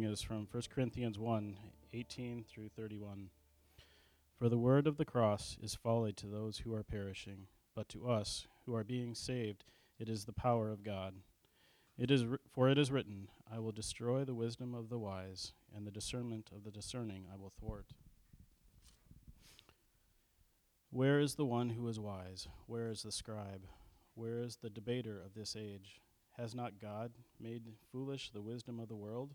is from 1 Corinthians 1 18 through 31. For the word of the cross is folly to those who are perishing, but to us who are being saved, it is the power of God. It is for it is written, I will destroy the wisdom of the wise, and the discernment of the discerning I will thwart. Where is the one who is wise? Where is the scribe? Where is the debater of this age? Has not God made foolish the wisdom of the world?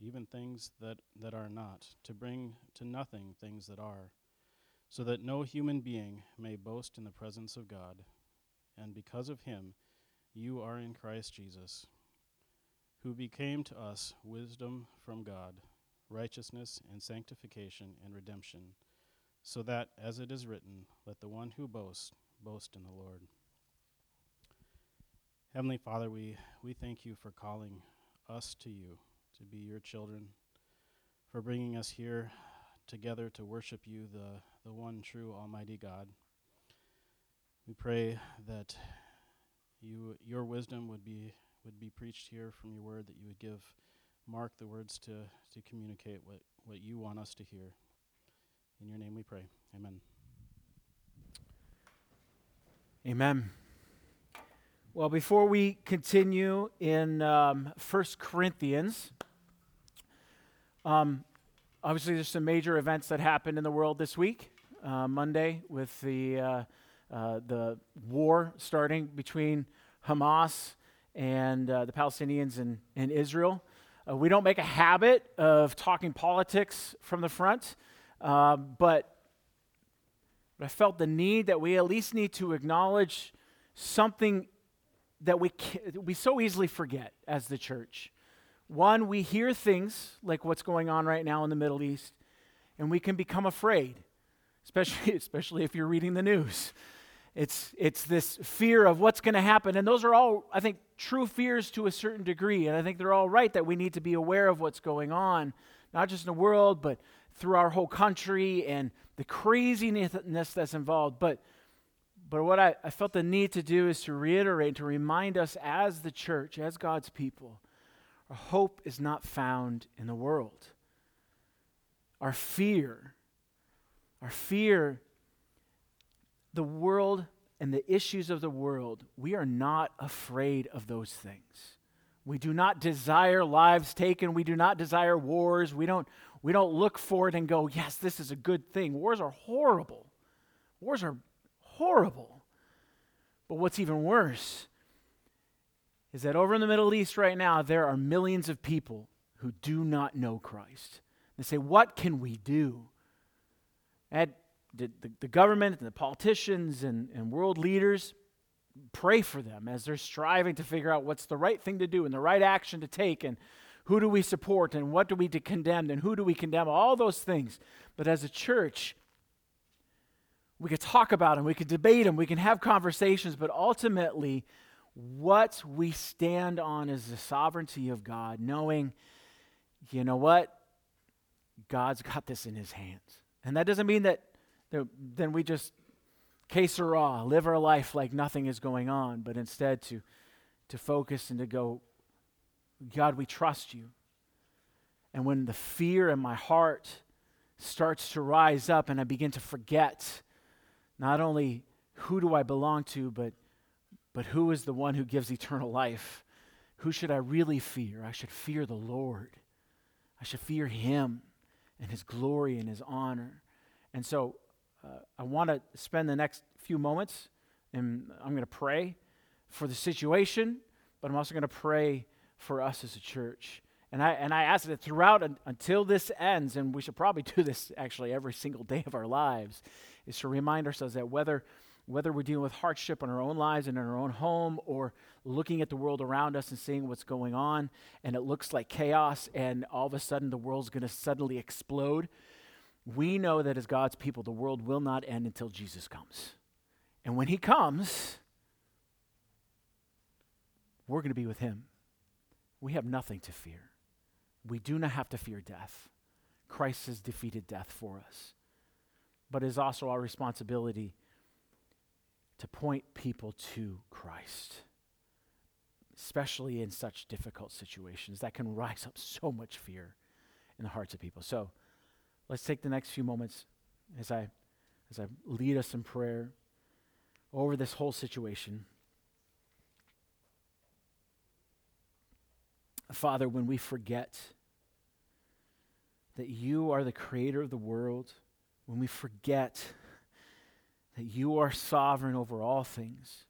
even things that, that are not, to bring to nothing things that are, so that no human being may boast in the presence of God. And because of him, you are in Christ Jesus, who became to us wisdom from God, righteousness and sanctification and redemption, so that, as it is written, let the one who boasts boast in the Lord. Heavenly Father, we, we thank you for calling us to you to be your children, for bringing us here together to worship you, the, the one true Almighty God. We pray that you, your wisdom would be, would be preached here from your word, that you would give Mark the words to, to communicate what, what you want us to hear. In your name we pray. Amen. Amen. Well, before we continue in um, 1 Corinthians, um, obviously there's some major events that happened in the world this week. Uh, Monday, with the uh, uh, the war starting between Hamas and uh, the Palestinians and, Israel. Uh, we don't make a habit of talking politics from the front, uh, but I felt the need that we at least need to acknowledge something that we, we so easily forget as the church. One, we hear things like what's going on right now in the Middle East, and we can become afraid, especially, especially if you're reading the news. It's, it's this fear of what's going to happen. And those are all, I think, true fears to a certain degree. And I think they're all right that we need to be aware of what's going on, not just in the world, but through our whole country and the craziness that's involved. But, but what I, I felt the need to do is to reiterate, to remind us as the church, as God's people, our hope is not found in the world. Our fear, our fear, the world and the issues of the world, we are not afraid of those things. We do not desire lives taken. We do not desire wars. We don't, we don't look for it and go, yes, this is a good thing. Wars are horrible. Wars are horrible. But what's even worse is that over in the Middle East right now, there are millions of people who do not know Christ. They say, What can we do? And the, the, government and the politicians and, and world leaders pray for them as they're striving to figure out what's the right thing to do and the right action to take and who do we support and what do we condemn and who do we condemn all those things but as a church we could talk about them we could debate them we can have conversations but ultimately what we stand on is the sovereignty of god knowing you know what god's got this in his hands and that doesn't mean that, then we just que raw, live our life like nothing is going on, but instead to, to focus and to go, God, we trust you. And when the fear in my heart starts to rise up and I begin to forget not only who do I belong to, but, but who is the one who gives eternal life, who should I really fear? I should fear the Lord. I should fear him. and His glory and His honor. And so uh, I want to spend the next few moments, and I'm going to pray for the situation, but I'm also going to pray for us as a church. And I, and I ask that throughout until this ends, and we should probably do this actually every single day of our lives, is to remind ourselves that whether, whether we're dealing with hardship in our own lives and in our own home, or looking at the world around us and seeing what's going on, and it looks like chaos, and all of a sudden the world's going to suddenly explode, we know that as God's people, the world will not end until Jesus comes. And when he comes, we're going to be with him. We have nothing to fear. We do not have to fear death. Christ has defeated death for us. But it is also our responsibility to point people to Christ, especially in such difficult situations that can rise up so much fear in the hearts of people. So let's take the next few moments as I, as I lead us in prayer over this whole situation. Father, when we forget that you are the creator of the world, when we forget that you are sovereign over all things,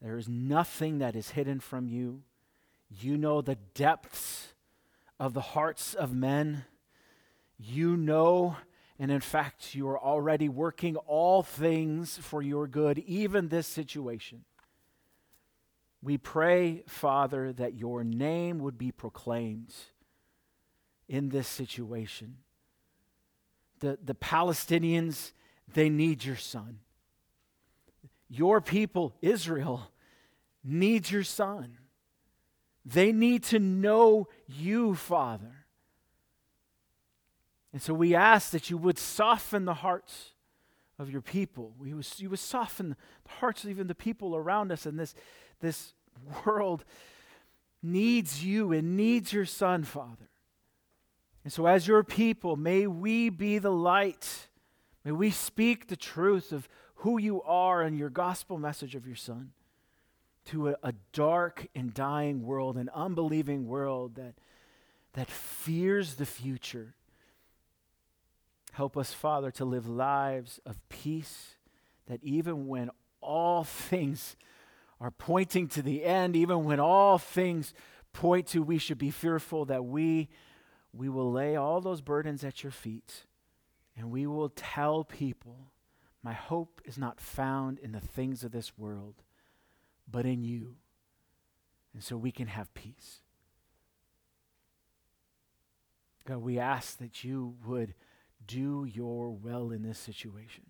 there is nothing that is hidden from you. You know the depths of the hearts of men. You know, and in fact, you are already working all things for your good, even this situation. We pray, Father, that your name would be proclaimed in this situation. The, the Palestinians, they need your son. Your people, Israel, needs your son. They need to know you, Father. And so we ask that you would soften the hearts of your people. You would soften the hearts of even the people around us in this this world needs you and needs your Son, Father. And so, as your people, may we be the light. May we speak the truth of who you are and your gospel message of your Son to a, a dark and dying world, an unbelieving world that, that fears the future. Help us, Father, to live lives of peace that even when all things are pointing to the end, even when all things point to we should be fearful, that we, we will lay all those burdens at your feet and we will tell people, my hope is not found in the things of this world, but in you. And so we can have peace. God, we ask that you would do your will in this situation.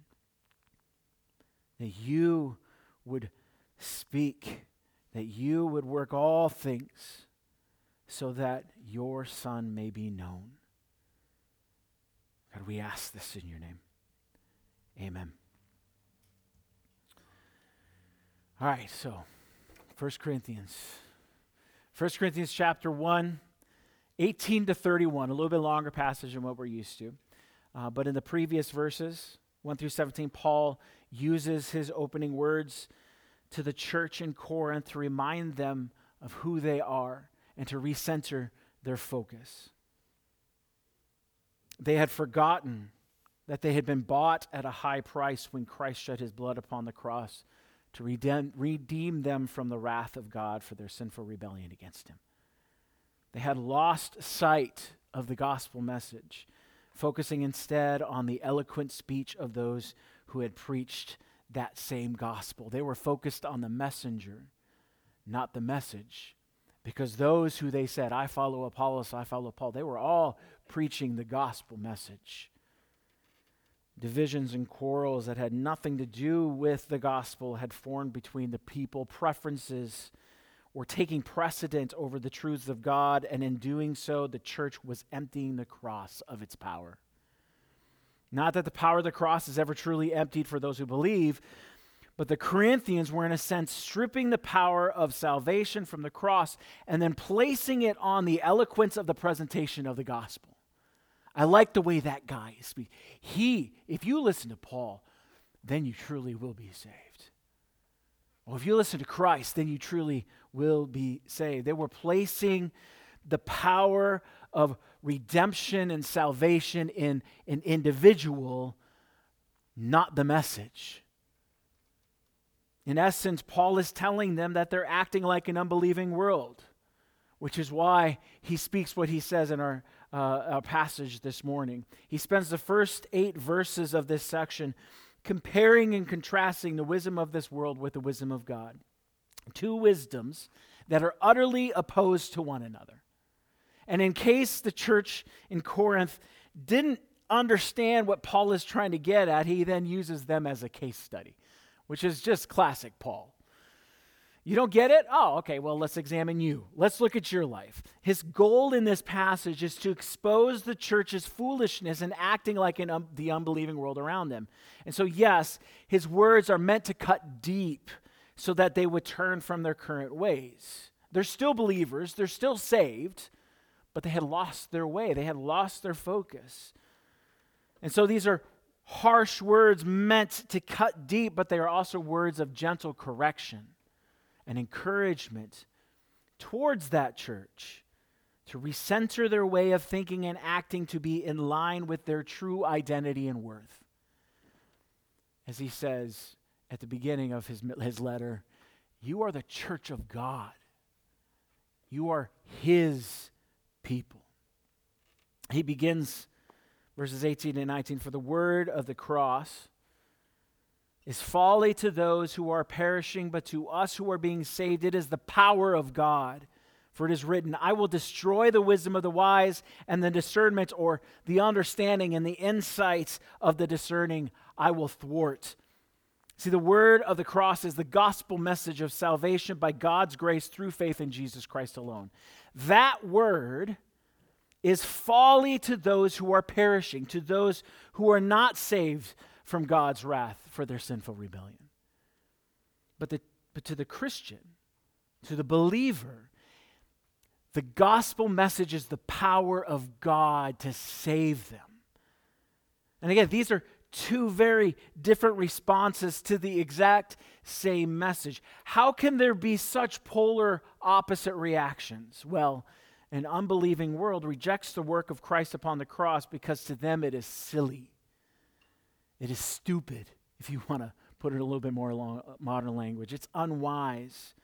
That you would speak that you would work all things so that your Son may be known. God, we ask this in your name. Amen. All right, so 1 Corinthians. 1 Corinthians chapter 1, 18 to 31, a little bit longer passage than what we're used to. Uh, but in the previous verses, 1 through 17, Paul uses his opening words to the church in Corinth to remind them of who they are and to recenter their focus. They had forgotten that they had been bought at a high price when Christ shed his blood upon the cross to redeem, redeem them from the wrath of God for their sinful rebellion against him. They had lost sight of the gospel message, focusing instead on the eloquent speech of those who had preached that same gospel. They were focused on the messenger, not the message. Because those who they said, I follow Apollos, I follow Paul, they were all preaching the gospel message. Divisions and quarrels that had nothing to do with the gospel had formed between the people. Preferences were taking precedent over the truths of God, and in doing so, the church was emptying the cross of its power. Not that the power of the cross is ever truly emptied for those who believe, but the Corinthians were, in a sense, stripping the power of salvation from the cross and then placing it on the eloquence of the presentation of the gospel. I like the way that guy speaks. He, if you listen to Paul, then you truly will be saved. Well, if you listen to Christ, then you truly will be saved. They were placing the power of redemption and salvation in an individual, not the message. In essence, Paul is telling them that they're acting like an unbelieving world, which is why he speaks what he says in our, uh, our passage this morning. He spends the first eight verses of this section comparing and contrasting the wisdom of this world with the wisdom of God. Two wisdoms that are utterly opposed to one another. And in case the church in Corinth didn't understand what Paul is trying to get at, he then uses them as a case study which is just classic Paul. You don't get it? Oh, okay, well, let's examine you. Let's look at your life. His goal in this passage is to expose the church's foolishness and acting like um, the unbelieving world around them. And so, yes, his words are meant to cut deep so that they would turn from their current ways. They're still believers, they're still saved, but they had lost their way, they had lost their focus. And so, these are harsh words meant to cut deep, but they are also words of gentle correction and encouragement towards that church to recenter their way of thinking and acting to be in line with their true identity and worth. As he says at the beginning of his, his letter, you are the church of God. You are his people. He begins verses 18 and 19 For the word of the cross is folly to those who are perishing, but to us who are being saved, it is the power of God. For it is written, I will destroy the wisdom of the wise, and the discernment or the understanding and the insights of the discerning I will thwart. See, the word of the cross is the gospel message of salvation by God's grace through faith in Jesus Christ alone. That word is folly to those who are perishing, to those who are not saved from God's wrath for their sinful rebellion. But, the, but to the Christian, to the believer, the gospel message is the power of God to save them. And again, these are two very different responses to the exact same message. How can there be such polar opposite reactions? Well, an unbelieving world rejects the work of Christ upon the cross because to them it is silly. It is stupid, if you want to put it a little bit more long, uh, modern language. It's unwise.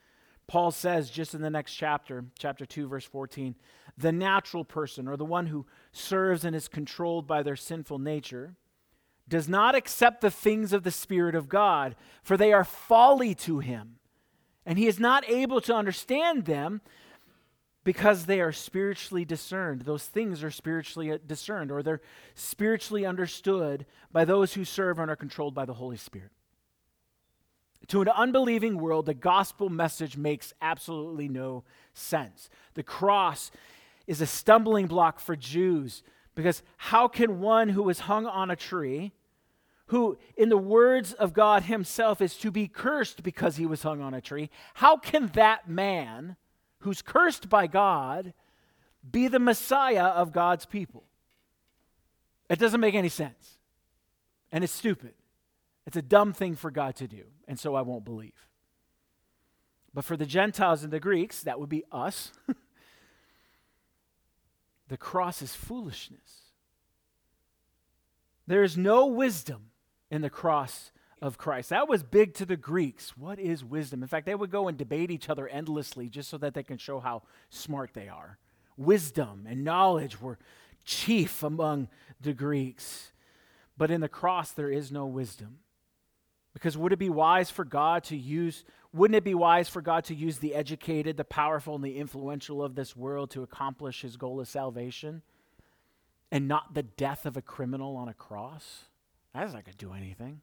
Paul says just in the next chapter, chapter 2, verse 14, the natural person, or the one who serves and is controlled by their sinful nature, does not accept the things of the Spirit of God, for they are folly to him. And he is not able to understand them because they are spiritually discerned. Those things are spiritually uh, discerned, or they're spiritually understood by those who serve and are controlled by the Holy Spirit. To an unbelieving world, the gospel message makes absolutely no sense. The cross is a stumbling block for Jews because how can one who is hung on a tree, who, in the words of God Himself, is to be cursed because he was hung on a tree, how can that man? Who's cursed by God be the Messiah of God's people? It doesn't make any sense. And it's stupid. It's a dumb thing for God to do. And so I won't believe. But for the Gentiles and the Greeks, that would be us, the cross is foolishness. There is no wisdom in the cross of Christ. That was big to the Greeks. What is wisdom? In fact, they would go and debate each other endlessly just so that they can show how smart they are. Wisdom and knowledge were chief among the Greeks. But in the cross, there is no wisdom. Because would it be wise for God to use, wouldn't it be wise for God to use the educated, the powerful, and the influential of this world to accomplish his goal of salvation? And not the death of a criminal on a cross? That's not going to do anything.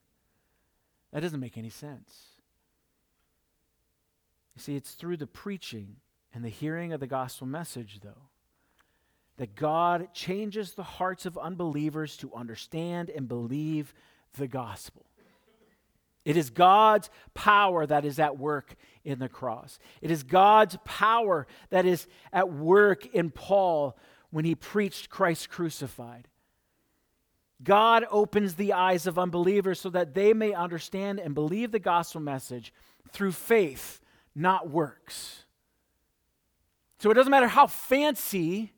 That doesn't make any sense. You see, it's through the preaching and the hearing of the gospel message, though, that God changes the hearts of unbelievers to understand and believe the gospel. It is God's power that is at work in the cross. It is God's power that is at work in Paul when he preached Christ crucified. God opens the eyes of unbelievers so that they may understand and believe the gospel message through faith, not works. So it doesn't matter how fancy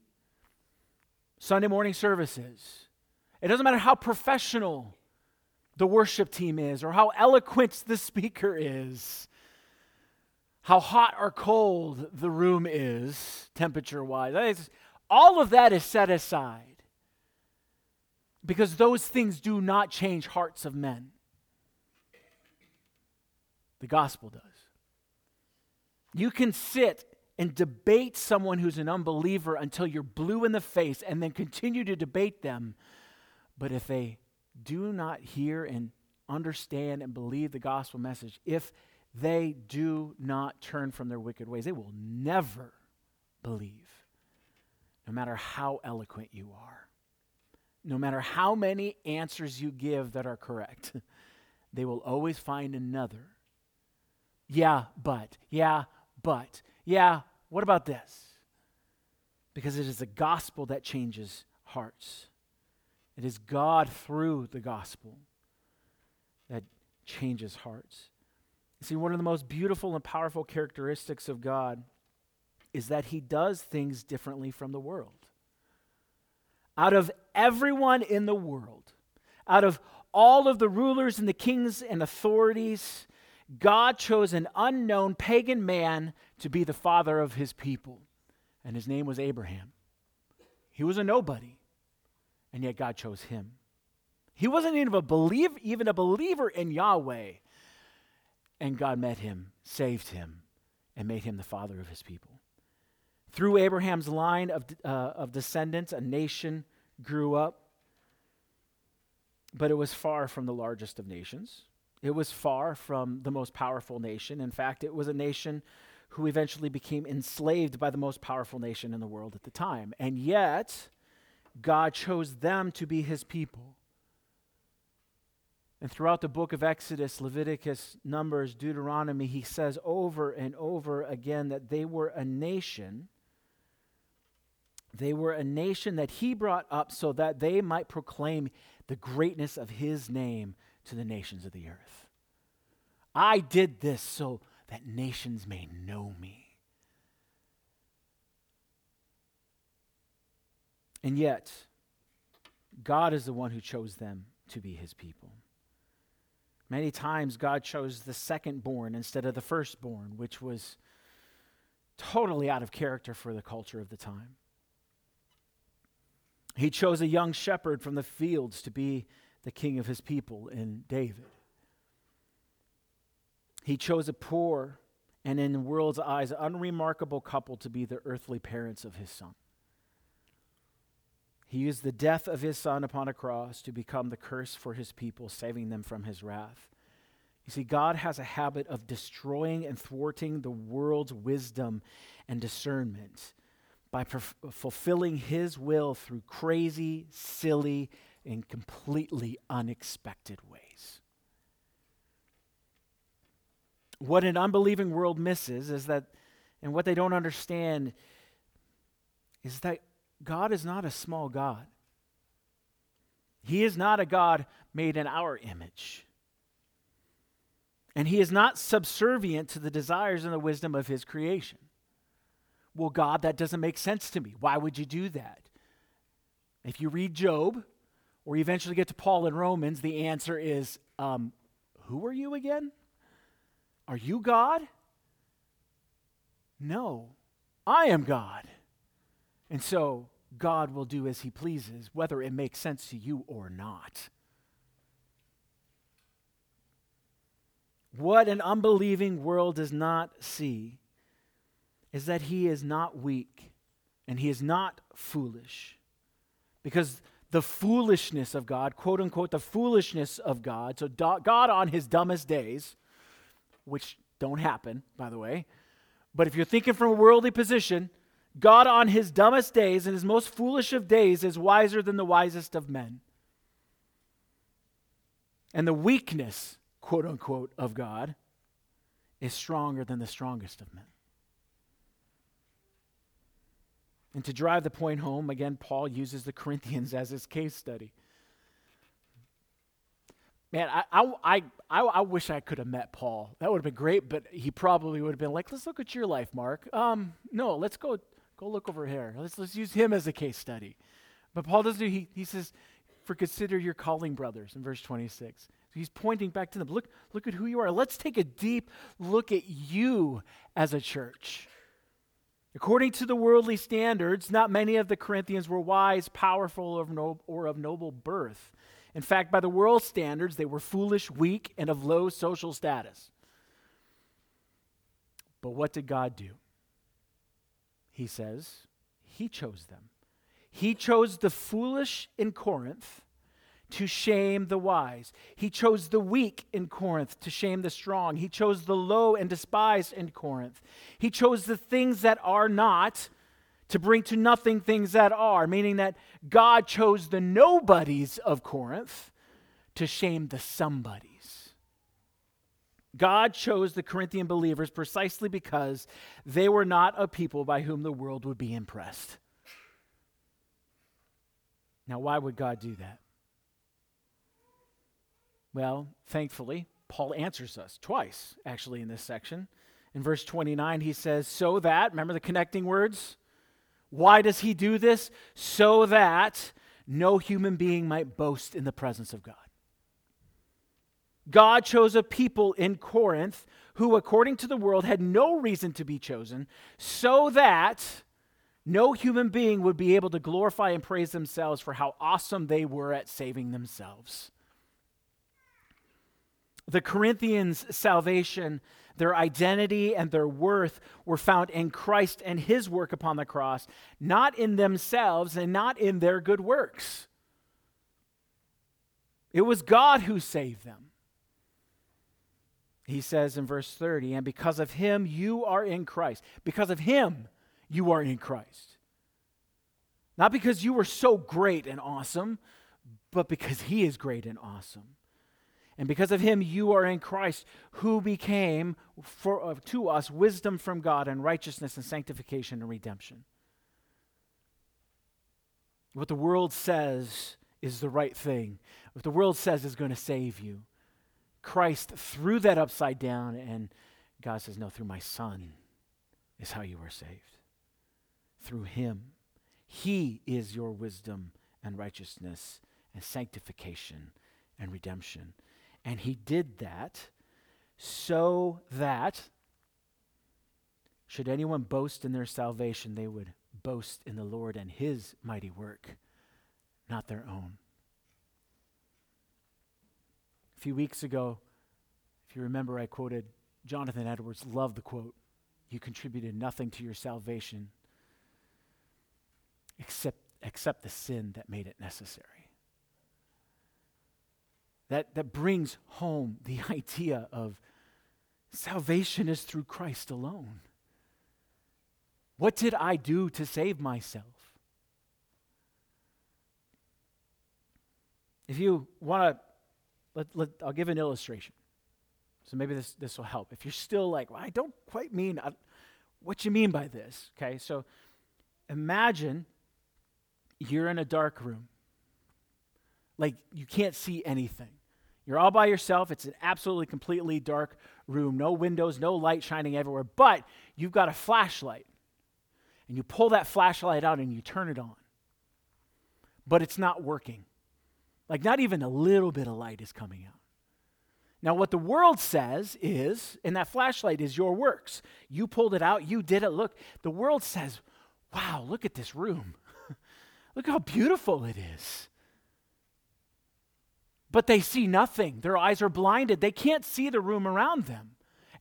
Sunday morning service is, It doesn't matter how professional the worship team is or how eloquent the speaker is, how hot or cold the room is, temperature wise. All of that is set aside because those things do not change hearts of men. The gospel does. You can sit and debate someone who's an unbeliever until you're blue in the face and then continue to debate them. But if they do not hear and understand and believe the gospel message, if they do not turn from their wicked ways, they will never believe, no matter how eloquent you are, no matter how many answers you give that are correct. they will always find another. Yeah, but, yeah, but, yeah, what about this? Because it is the gospel that changes hearts. It is God through the gospel that changes hearts. See, one of the most beautiful and powerful characteristics of God is that he does things differently from the world. Out of everyone in the world, out of all of the rulers and the kings and authorities, God chose an unknown pagan man to be the father of his people, and his name was Abraham. He was a nobody, and yet God chose him. He wasn't even a, believe, even a believer in Yahweh, and God met him, saved him, and made him the father of his people. Through Abraham's line of, uh, of descendants, a nation grew up, but it was far from the largest of nations. It was far from the most powerful nation. In fact, it was a nation who eventually became enslaved by the most powerful nation in the world at the time. And yet, God chose them to be his people. And throughout the book of Exodus, Leviticus, Numbers, Deuteronomy, he says over and over again that they were a nation. They were a nation that he brought up so that they might proclaim the greatness of his name to the nations of the earth. I did this so that nations may know me. And yet, God is the one who chose them to be his people. Many times, God chose the second born instead of the firstborn, which was totally out of character for the culture of the time. He chose a young shepherd from the fields to be the king of his people in David. He chose a poor and, in the world's eyes, unremarkable couple to be the earthly parents of his son. He used the death of his son upon a cross to become the curse for his people, saving them from his wrath. You see, God has a habit of destroying and thwarting the world's wisdom and discernment by perf- fulfilling his will through crazy, silly, and completely unexpected ways. What an unbelieving world misses is that, and what they don't understand is that God is not a small God. He is not a God made in our image. And he is not subservient to the desires and the wisdom of his creation. Well, God, that doesn't make sense to me. Why would you do that? If you read Job, or you eventually get to Paul in Romans, the answer is um, Who are you again? Are you God? No, I am God. And so God will do as he pleases, whether it makes sense to you or not. What an unbelieving world does not see is that he is not weak and he is not foolish. Because the foolishness of God, quote unquote, the foolishness of God. So, God on his dumbest days, which don't happen, by the way. But if you're thinking from a worldly position, God on his dumbest days and his most foolish of days is wiser than the wisest of men. And the weakness, quote unquote, of God is stronger than the strongest of men. And to drive the point home, again, Paul uses the Corinthians as his case study. Man, I, I, I, I, wish I could have met Paul. That would have been great, but he probably would have been like, let's look at your life, Mark. Um, no, let's go, go look over here. Let's, let's use him as a case study. But Paul doesn't do, he, he says, for consider your calling, brothers, in verse 26. He's pointing back to them. Look, look at who you are. Let's take a deep look at you as a church. According to the worldly standards, not many of the Corinthians were wise, powerful, or of, noble birth. In fact, by the world's standards, they were foolish, weak, and of low social status. But what did God do? He says, He chose them. He chose the foolish in Corinth to shame the wise. He chose the weak in Corinth to shame the strong. He chose the low and despised in Corinth. He chose the things that are not to bring to nothing things that are, meaning that God chose the nobodies of Corinth to shame the somebodies. God chose the Corinthian believers precisely because they were not a people by whom the world would be impressed. Now, why would God do that? Well, thankfully, Paul answers us twice, actually, in this section. In verse 29, he says, So that, remember the connecting words? Why does he do this? So that no human being might boast in the presence of God. God chose a people in Corinth who, according to the world, had no reason to be chosen, so that no human being would be able to glorify and praise themselves for how awesome they were at saving themselves. The Corinthians' salvation, their identity, and their worth were found in Christ and his work upon the cross, not in themselves and not in their good works. It was God who saved them. He says in verse 30, and because of him, you are in Christ. Because of him, you are in Christ. Not because you were so great and awesome, but because he is great and awesome. And because of him, you are in Christ, who became for, uh, to us wisdom from God and righteousness and sanctification and redemption. What the world says is the right thing, what the world says is going to save you. Christ threw that upside down, and God says, No, through my Son is how you are saved. Through him. He is your wisdom and righteousness and sanctification and redemption. And he did that so that, should anyone boast in their salvation, they would boast in the Lord and his mighty work, not their own. A few weeks ago, if you remember, I quoted Jonathan Edwards, love the quote. You contributed nothing to your salvation except, except the sin that made it necessary that, that brings home the idea of salvation is through Christ alone. What did I do to save myself? If you want to, I'll give an illustration. So maybe this, this will help. If you're still like, well, I don't quite mean uh, what you mean by this. Okay, so imagine you're in a dark room. Like you can't see anything. You're all by yourself. It's an absolutely completely dark room, no windows, no light shining everywhere, but you've got a flashlight. And you pull that flashlight out and you turn it on. But it's not working. Like, not even a little bit of light is coming out. Now, what the world says is, and that flashlight is your works. You pulled it out, you did it. Look, the world says, wow, look at this room. look how beautiful it is but they see nothing. Their eyes are blinded. They can't see the room around them.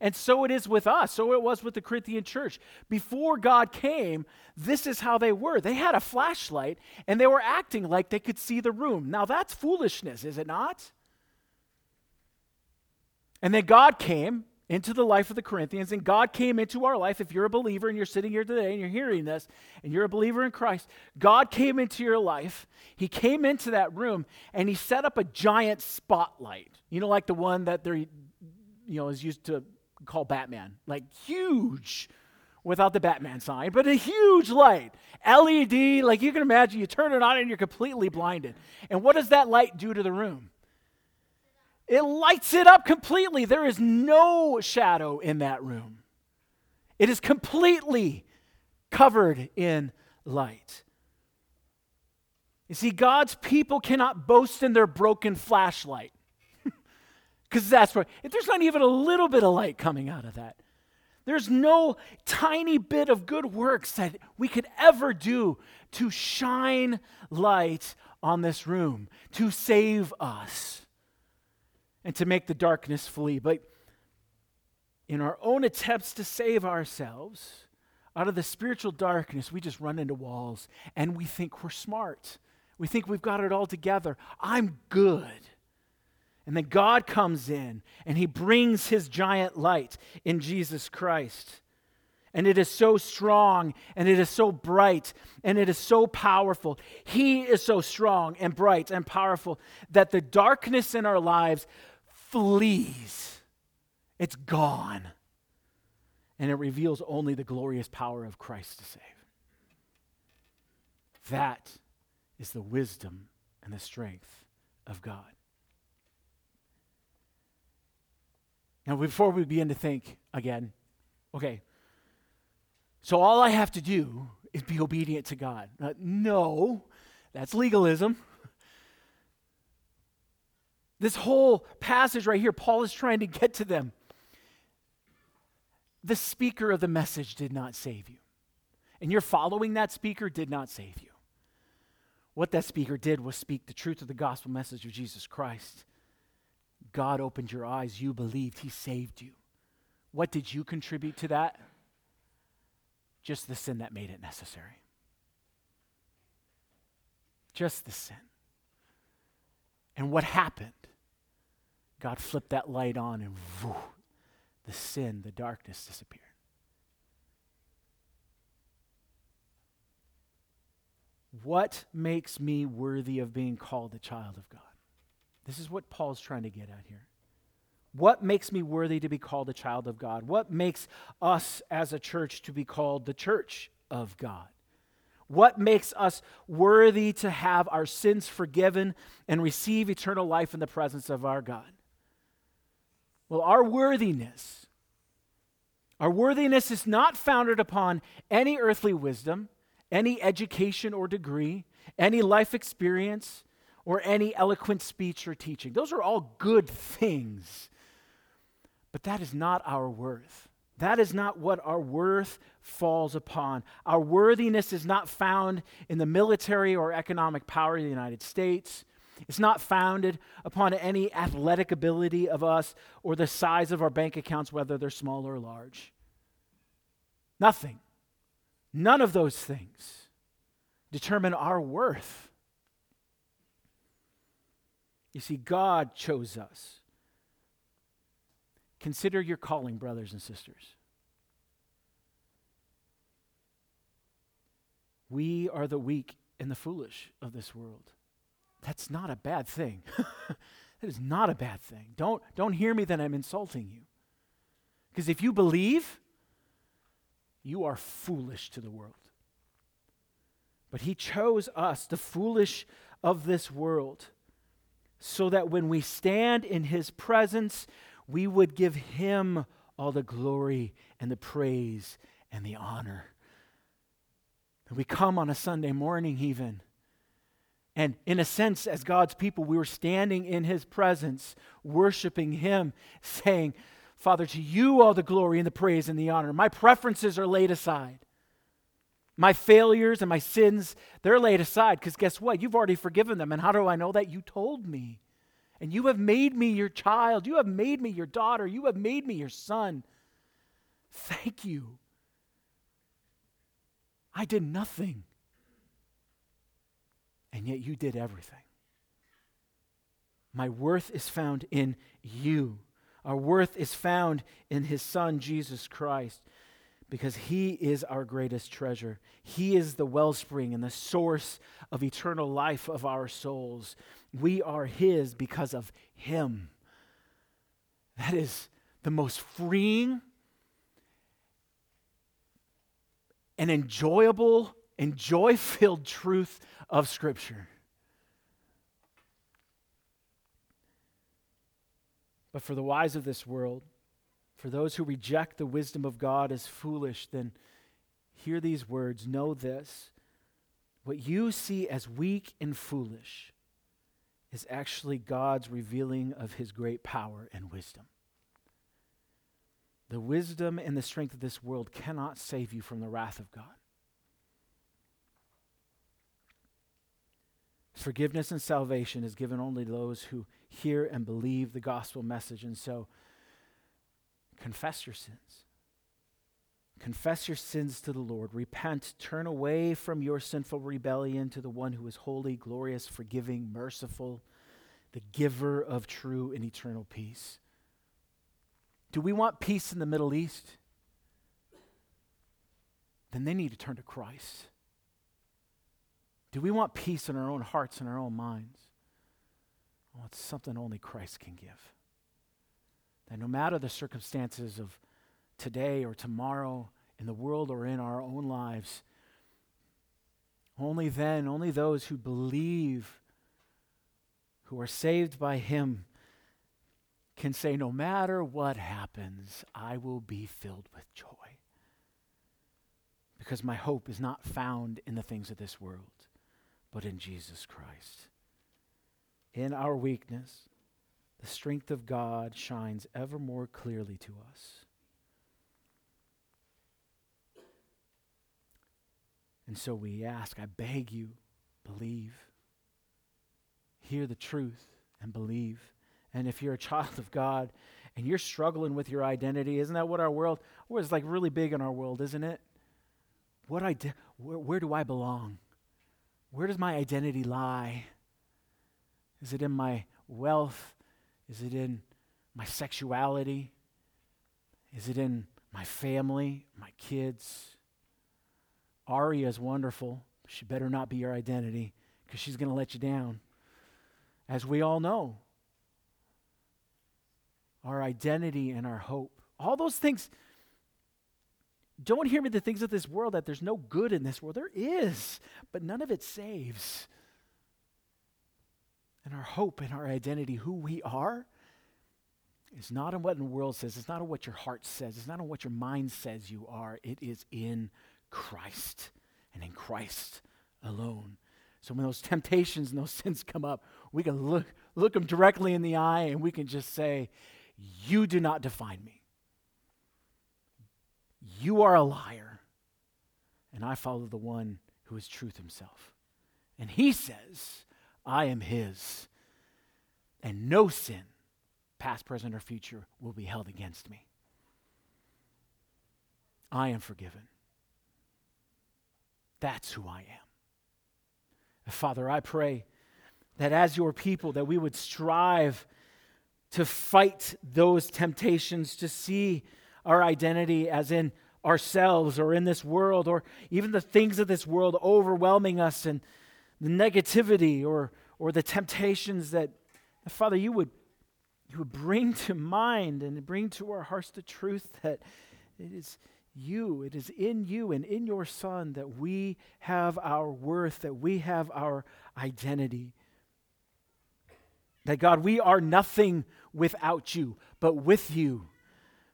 And so it is with us. So it was with the Corinthian church. Before God came, this is how they were. They had a flashlight and they were acting like they could see the room. Now that's foolishness, is it not? And then God came into the life of the Corinthians, and God came into our life. If you're a believer and you're sitting here today and you're hearing this, and you're a believer in Christ, God came into your life. He came into that room and He set up a giant spotlight. You know, like the one that they're, you know, is used to call Batman, like huge without the Batman sign, but a huge light. LED, like you can imagine, you turn it on and you're completely blinded. And what does that light do to the room? It lights it up completely. There is no shadow in that room. It is completely covered in light. You see, God's people cannot boast in their broken flashlight. Because that's where, if there's not even a little bit of light coming out of that, there's no tiny bit of good works that we could ever do to shine light on this room, to save us, and to make the darkness flee. But in our own attempts to save ourselves out of the spiritual darkness, we just run into walls and we think we're smart. We think we've got it all together. I'm good. And then God comes in and he brings his giant light in Jesus Christ. And it is so strong and it is so bright and it is so powerful. He is so strong and bright and powerful that the darkness in our lives flees. It's gone. And it reveals only the glorious power of Christ to save. That is the wisdom and the strength of God. Now, before we begin to think again, okay, so all I have to do is be obedient to God. No, that's legalism. This whole passage right here, Paul is trying to get to them. The speaker of the message did not save you. And your following that speaker did not save you. What that speaker did was speak the truth of the gospel message of Jesus Christ. God opened your eyes, you believed, He saved you. What did you contribute to that? Just the sin that made it necessary. Just the sin. And what happened? God flipped that light on and whoo, the sin, the darkness disappeared. What makes me worthy of being called a child of God? This is what Paul's trying to get at here. What makes me worthy to be called a child of God? What makes us as a church to be called the church of God? What makes us worthy to have our sins forgiven and receive eternal life in the presence of our God? Well, our worthiness, our worthiness is not founded upon any earthly wisdom, any education or degree, any life experience, or any eloquent speech or teaching. Those are all good things. But that is not our worth. That is not what our worth falls upon. Our worthiness is not found in the military or economic power of the United States. It's not founded upon any athletic ability of us or the size of our bank accounts, whether they're small or large. Nothing. None of those things determine our worth. You see, God chose us. Consider your calling, brothers and sisters. We are the weak and the foolish of this world. That's not a bad thing. that is not a bad thing. Don't, don't hear me that I'm insulting you. Because if you believe, you are foolish to the world. But He chose us, the foolish of this world so that when we stand in his presence, we would give him all the glory and the praise and the honor. And we come on a Sunday morning, even. And in a sense, as God's people, we were standing in his presence, worshiping him, saying, Father, to you all the glory and the praise and the honor. My preferences are laid aside. My failures and my sins, they're laid aside because guess what? You've already forgiven them. And how do I know that? You told me. And you have made me your child. You have made me your daughter. You have made me your son. Thank you. I did nothing. And yet you did everything. My worth is found in you. Our worth is found in his son, Jesus Christ because He is our greatest treasure. He is the wellspring and the source of eternal life of our souls. We are His because of Him. That is the most freeing and enjoyable and joy filled truth of Scripture. But for the wise of this world, for those who reject the wisdom of God as foolish, then hear these words. Know this what you see as weak and foolish is actually God's revealing of his great power and wisdom. The wisdom and the strength of this world cannot save you from the wrath of God. Forgiveness and salvation is given only to those who hear and believe the gospel message. And so, confess your sins. Confess your sins to the Lord. Repent. Turn away from your sinful rebellion to the one who is holy, glorious, forgiving, merciful, the giver of true and eternal peace. Do we want peace in the Middle East? Then they need to turn to Christ. Do we want peace in our own hearts and our own minds? Well, it's something only Christ can give. That no matter the circumstances of today or tomorrow in the world or in our own lives, only then, only those who believe, who are saved by Him, can say, No matter what happens, I will be filled with joy. Because my hope is not found in the things of this world but in Jesus Christ. In our weakness, the strength of God shines ever more clearly to us. And so we ask, I beg you, believe. Hear the truth and believe. And if you're a child of God and you're struggling with your identity, isn't that what our world, it's like really big in our world, isn't it? What I, where, where do I belong? Where does my identity lie? Is it in my wealth? Is it in my sexuality? Is it in my family, my kids? Aria is wonderful. She better not be your identity because she's going to let you down. As we all know, our identity and our hope, all those things don't hear me the things of this world that there's no good in this world. There is, but none of it saves. And our hope and our identity, who we are, is not in what the world says. It's not in what your heart says. It's not in what your mind says you are. It is in Christ and in Christ alone. So when those temptations and those sins come up, we can look, look them directly in the eye and we can just say, You do not define me. You are a liar. And I follow the one who is truth himself. And he says, I am his. And no sin, past, present, or future, will be held against me. I am forgiven. That's who I am. Father, I pray that as your people that we would strive to fight those temptations to see our identity as in ourselves or in this world or even the things of this world overwhelming us and the negativity or, or the temptations that, Father, you would, you would bring to mind and bring to our hearts the truth that it is you, it is in you and in your Son that we have our worth, that we have our identity. That God, we are nothing without you, but with you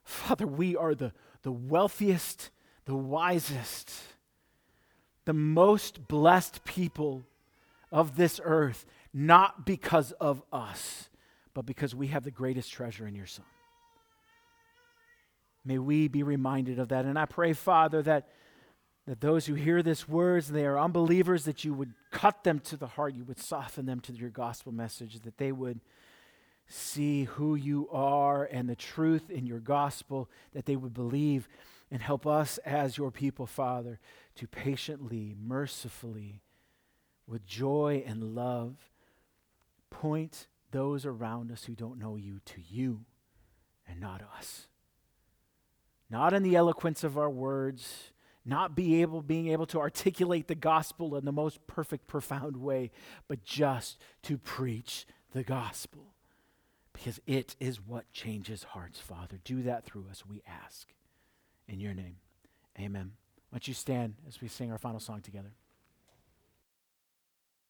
Father, we are the, the wealthiest, the wisest, the most blessed people of this earth, not because of us, but because we have the greatest treasure in your Son. May we be reminded of that. And I pray, Father, that, that those who hear this words, they are unbelievers, that you would cut them to the heart, you would soften them to your gospel message, that they would see who you are and the truth in your gospel, that they would believe and help us as your people, Father, to patiently, mercifully, with joy and love, point those around us who don't know you to you and not us. Not in the eloquence of our words, not be able, being able to articulate the gospel in the most perfect, profound way, but just to preach the gospel because it is what changes hearts, Father. Do that through us, we ask. In your name, amen. Why don't you stand as we sing our final song together?